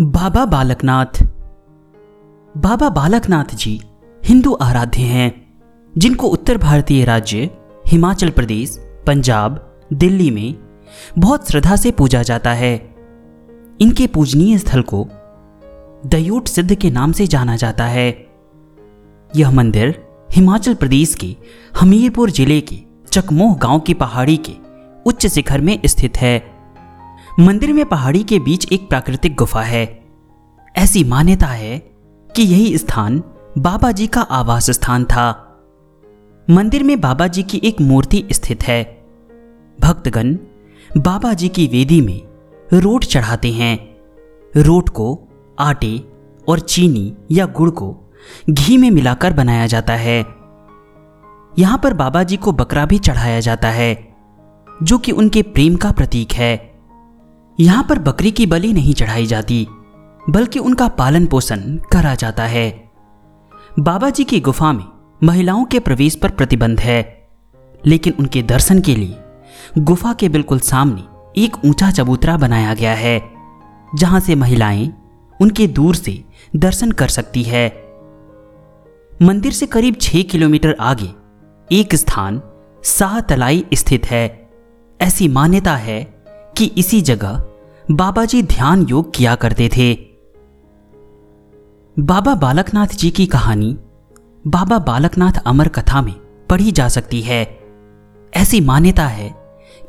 बाबा बालकनाथ। बाबा बालकनाथ जी हिंदू आराध्य हैं, जिनको उत्तर भारतीय राज्य, हिमाचल प्रदेश, पंजाब, दिल्ली में बहुत श्रद्धा से पूजा जाता है। इनके पूजनीय स्थल को दयोट सिद्ध के नाम से जाना जाता है। यह मंदिर हिमाचल प्रदेश के हमीरपुर ज़िले के चकमोह गाँव की पहाड़ी के उच्च शिखर में स्थित है। मंदिर में पहाड़ी के बीच एक प्राकृतिक गुफा है। ऐसी मान्यता है कि यही स्थान बाबा जी का आवास स्थान था। मंदिर में बाबा जी की एक मूर्ति स्थित है। भक्तगण बाबा जी की वेदी में रोट चढ़ाते हैं। रोट को आटे और चीनी या गुड़ को घी में मिलाकर बनाया जाता है। यहाँ पर बाबा जी को बकरा भी चढ़ाया जाता है, जो कि उनके प्रेम का प्रतीक है। यहाँ पर बकरी की बलि नहीं चढ़ाई जाती, बल्कि उनका पालन पोषण करा जाता है। बाबा जी की गुफा में महिलाओं के प्रवेश पर प्रतिबंध है, लेकिन उनके दर्शन के लिए गुफा के बिल्कुल सामने एक ऊँचा चबूतरा बनाया गया है, जहाँ से महिलाएँ उनके दूर से दर्शन कर सकती है। मंदिर से करीब छह किलोमीटर आगे एक स्थान साह तलाई स्थित है। ऐसी मान्यता है कि इसी जगह बाबा जी ध्यान योग किया करते थे। बाबा बालकनाथ जी की कहानी बाबा बालकनाथ अमर कथा में पढ़ी जा सकती है। ऐसी मान्यता है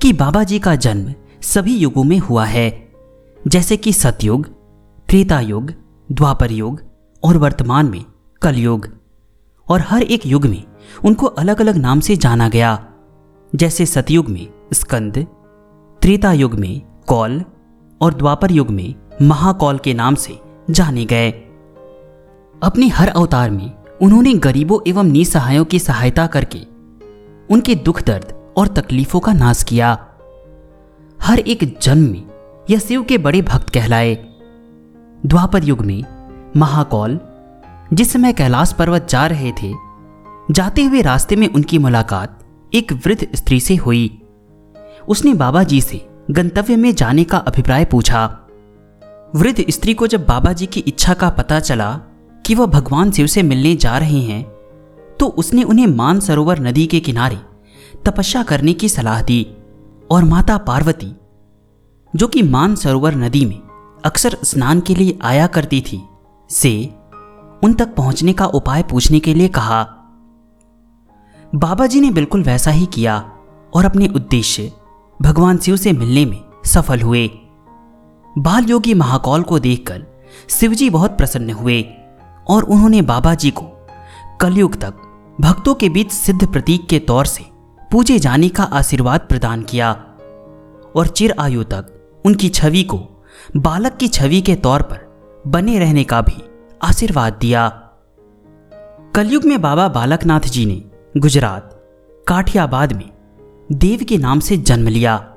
कि बाबा जी का जन्म सभी युगों में हुआ है, जैसे कि सतयुग त्रेता युग द्वापर युग और वर्तमान में कलयुग। और हर एक युग में उनको अलग अलग नाम से जाना गया, जैसे सतयुग में स्कंद त्रेता युग में कौल और द्वापर युग में महाकौल के नाम से जाने गए। अपने हर अवतार में उन्होंने गरीबों एवं निसहायों की सहायता करके उनके दुख दर्द और तकलीफों का नाश किया। हर एक जन्म में यह शिव के बड़े भक्त कहलाए। द्वापर युग में महाकौल, जिस समय कैलाश पर्वत जा रहे थे, जाते हुए रास्ते में उनकी मुलाकात एक वृद्ध स्त्री से हुई। उसने बाबा जी से गंतव्य में जाने का अभिप्राय पूछा। वृद्ध स्त्री को जब बाबा जी की इच्छा का पता चला कि वह भगवान शिव से मिलने जा रहे हैं तो उसने उन्हें मान सरोवर नदी के किनारे तपस्या करने की सलाह दी और माता पार्वती, जो कि मान सरोवर नदी में अक्सर स्नान के लिए आया करती थी, से उन तक पहुँचने का उपाय पूछने के लिए कहा। बाबा जी ने बिल्कुल वैसा ही किया और अपने उद्देश्य भगवान शिव से मिलने में सफल हुए। बाल योगी महाकौल को देखकर शिवजी बहुत प्रसन्न हुए और उन्होंने बाबा जी को कलयुग तक भक्तों के बीच सिद्ध प्रतीक के तौर से पूजे जाने का आशीर्वाद प्रदान किया और चिर आयु तक उनकी छवि को बालक की छवि के तौर पर बने रहने का भी आशीर्वाद दिया। कलयुग में बाबा बालकनाथ जी ने गुजरात, काठियाबाद में देव के नाम से जन्म लिया।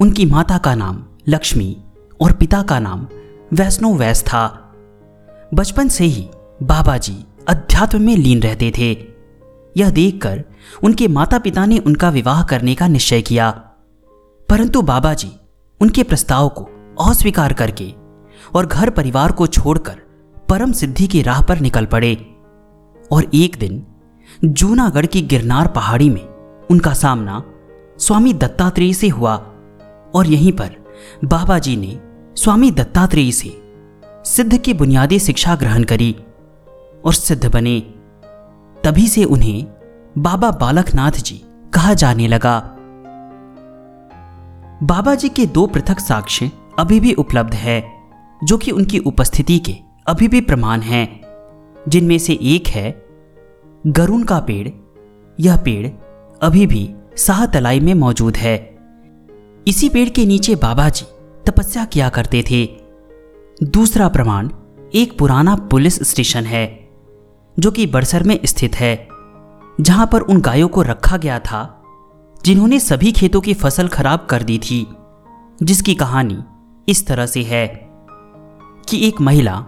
उनकी माता का नाम लक्ष्मी और पिता का नाम वैष्णव वैस था। बचपन से ही बाबा जी अध्यात्म में लीन रहते थे। यह देखकर उनके माता पिता ने उनका विवाह करने का निश्चय किया। परंतु बाबा जी उनके प्रस्ताव को अस्वीकार करके और घर परिवार को छोड़कर परम सिद्धि की राह पर निकल पड़े और एक दिन जूनागढ़ की गिरनार पहाड़ी में उनका सामना स्वामी दत्तात्रेय से हुआ और यहीं पर बाबा जी ने स्वामी दत्तात्रेय से सिद्ध की बुनियादी शिक्षा ग्रहण करी और सिद्ध बने। तभी से उन्हें बाबा बालकनाथ जी कहा जाने लगा। बाबा जी के दो पृथक साक्ष्य अभी भी उपलब्ध है, जो कि उनकी उपस्थिति के अभी भी प्रमाण हैं। जिनमें से एक है, गरुण का पेड़, यह पेड़ अभी भी साहतलाई में मौजूद है। इसी पेड़ के नीचे बाबा जी तपस्या किया करते थे। दूसरा प्रमाण, एक पुराना पुलिस स्टेशन है, जो कि बड़सर में स्थित है, जहाँ पर उन गायों को रखा गया था, जिन्होंने सभी खेतों की फ़सल खराब कर दी थी, जिसकी कहानी इस तरह से है कि एक महिला,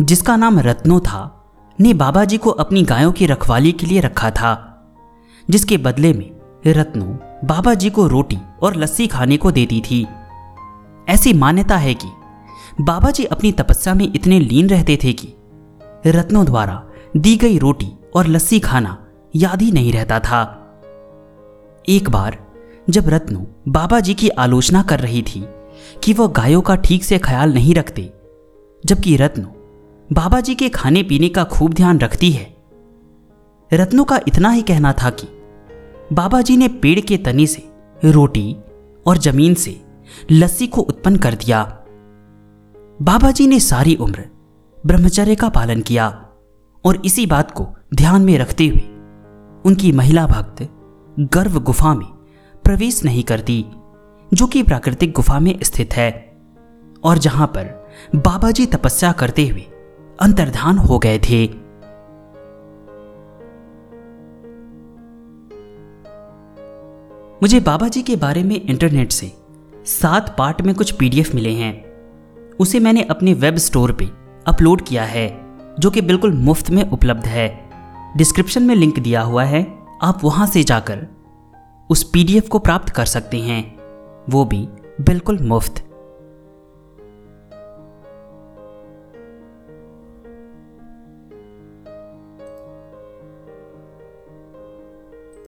जिसका नाम रत्नो था, ने बाबा जी को अपनी गायों की रखवाली के लिए रखा था, जिसके बदले में रत्नो बाबा जी को रोटी और लस्सी खाने को देती थी। ऐसी मान्यता है कि बाबा जी अपनी तपस्या में इतने लीन रहते थे कि रत्नों द्वारा दी गई रोटी और लस्सी खाना याद ही नहीं रहता था। एक बार जब रत्नो बाबा जी की आलोचना कर रही थी कि वह गायों का ठीक से ख्याल नहीं रखते, जबकि रत्नो बाबा जी के खाने पीने का खूब ध्यान रखती है, रत्नों का इतना ही कहना था कि बाबा जी ने पेड़ के तने से, रोटी और ज़मीन से लस्सी को उत्पन्न कर दिया। बाबा जी ने सारी उम्र ब्रह्मचर्य का पालन किया और इसी बात को ध्यान में रखते हुए उनकी महिला भक्त गर्भ गुफा में प्रवेश नहीं करती, जो कि प्राकृतिक गुफा में स्थित है और जहाँ पर बाबा जी तपस्या करते हुए अंतर्धान हो गए थे। मुझे बाबा जी के बारे में इंटरनेट से सात पार्ट में कुछ पीडीएफ मिले हैं। उसे मैंने अपने वेब स्टोर पे अपलोड किया है, जो कि बिल्कुल मुफ़्त में उपलब्ध है। डिस्क्रिप्शन में लिंक दिया हुआ है, आप वहाँ से जाकर उस पीडीएफ को प्राप्त कर सकते हैं। वो भी बिल्कुल मुफ़्त।